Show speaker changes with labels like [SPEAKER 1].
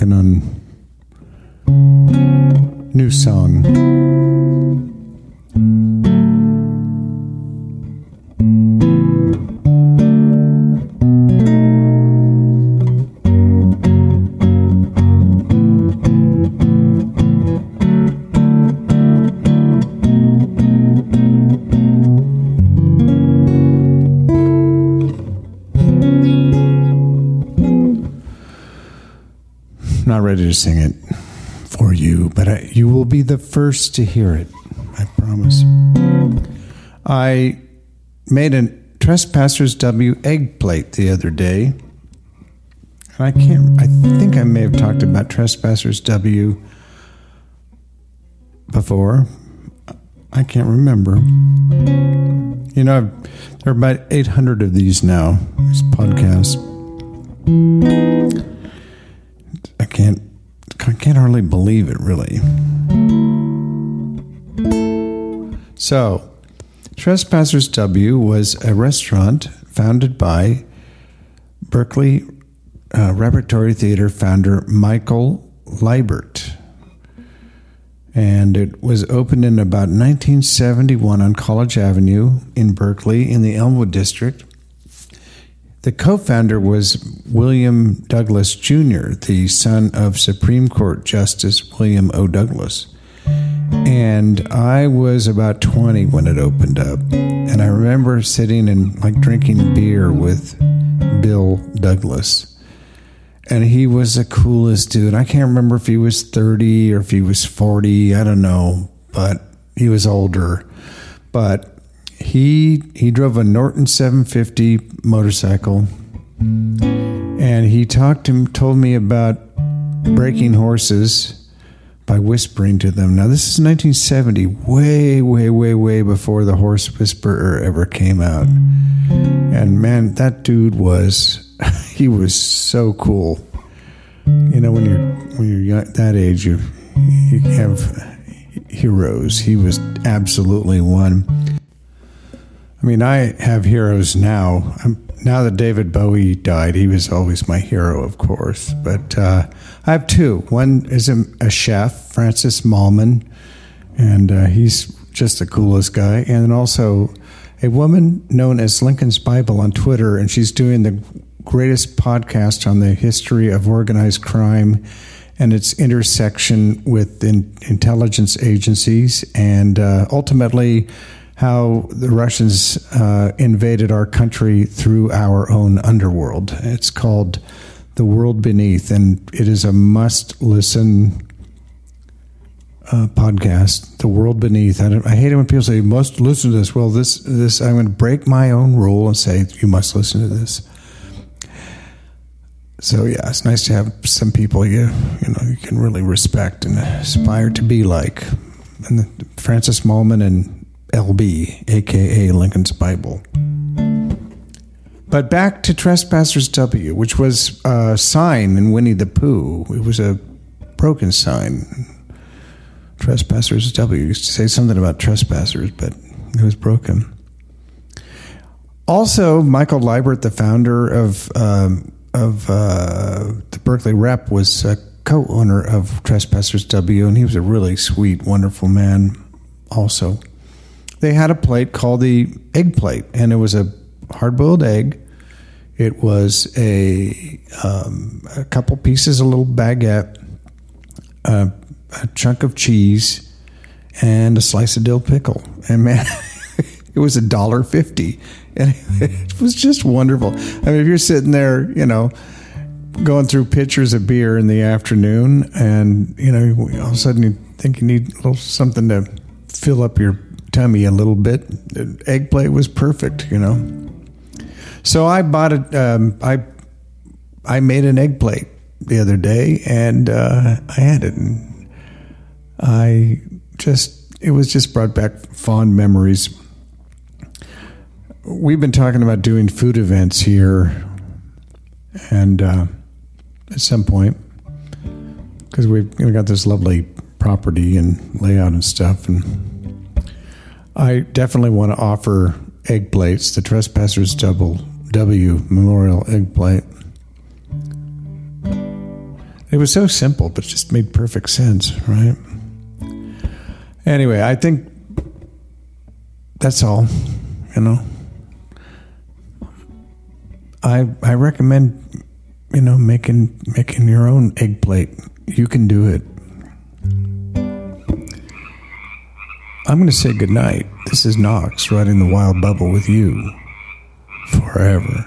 [SPEAKER 1] working on new song. Ready to sing it for you, but I, you will be the first to hear it. I promise. I made a Trespassers W egg plate the other day. And I can't, I think I may have talked about Trespassers W before. I can't remember. You know, I've, there are about 800 of these now, these podcasts. I can't, can't hardly believe it, really. So, Trespassers W was a restaurant founded by Berkeley uh, Repertory Theater founder Michael Leibert. And it was opened in about 1971 on College Avenue in Berkeley in the Elmwood District. The co founder was William Douglas Jr., the son of Supreme Court Justice William O. Douglas. And I was about 20 when it opened up. And I remember sitting and like drinking beer with Bill Douglas. And he was the coolest dude. I can't remember if he was 30 or if he was 40. I don't know. But he was older. But he he drove a Norton 750 motorcycle. And he talked to told me about breaking horses by whispering to them. Now, this is 1970, way, way, way, way before the Horse Whisperer ever came out. And man, that dude was, he was so cool. You know, when you're when you're that age, you you have heroes. He was absolutely one. I mean, I have heroes now. I'm, now that David Bowie died, he was always my hero, of course. But uh, I have two. One is a, a chef, Francis Mallmann, and uh, he's just the coolest guy. And also a woman known as Lincoln's Bible on Twitter, and she's doing the greatest podcast on the history of organized crime and its intersection with in, intelligence agencies and uh, ultimately how the Russians uh, invaded our country through our own underworld. It's called The World Beneath, and it is a must listen uh, podcast. The World Beneath. I, I, hate it when people say you must listen to this. Well, this this I'm going to break my own rule and say you must listen to this. So yeah, it's nice to have some people you you know you can really respect and aspire to be like. And Francis Mallmann and LB, aka Lincoln's Bible. But back to Trespassers W, which was a sign in Winnie the Pooh. It was a broken sign. Trespassers W used to say something about trespassers, but it was broken. Also, Michael Leibert, the founder of um, of uh, the Berkeley Rep, was a co-owner of Trespassers W, and he was a really sweet, wonderful man. Also, they had a plate called the egg plate, and it was a hard boiled egg. It was a, um, a couple pieces of little baguette, a, a chunk of cheese, and a slice of dill pickle. And man, it was a dollar fifty, and it was just wonderful. I mean, if you're sitting there, you know, going through pitchers of beer in the afternoon, and you know, all of a sudden you think you need a little something to fill up your tummy a little bit. The egg plate was perfect, you know. So I bought it. Um, I I made an egg plate the other day, and uh, I had it. And I just it was just brought back fond memories. We've been talking about doing food events here, and uh, at some point, because we've got this lovely property and layout and stuff, and I definitely want to offer egg plates, the Trespassers Double W Memorial Egg Plate. It was so simple, but just made perfect sense, right? Anyway, I think that's all, you know. I I recommend you know making making your own egg plate. You can do it. I'm going to say goodnight. This is Knox riding the wild bubble with you forever.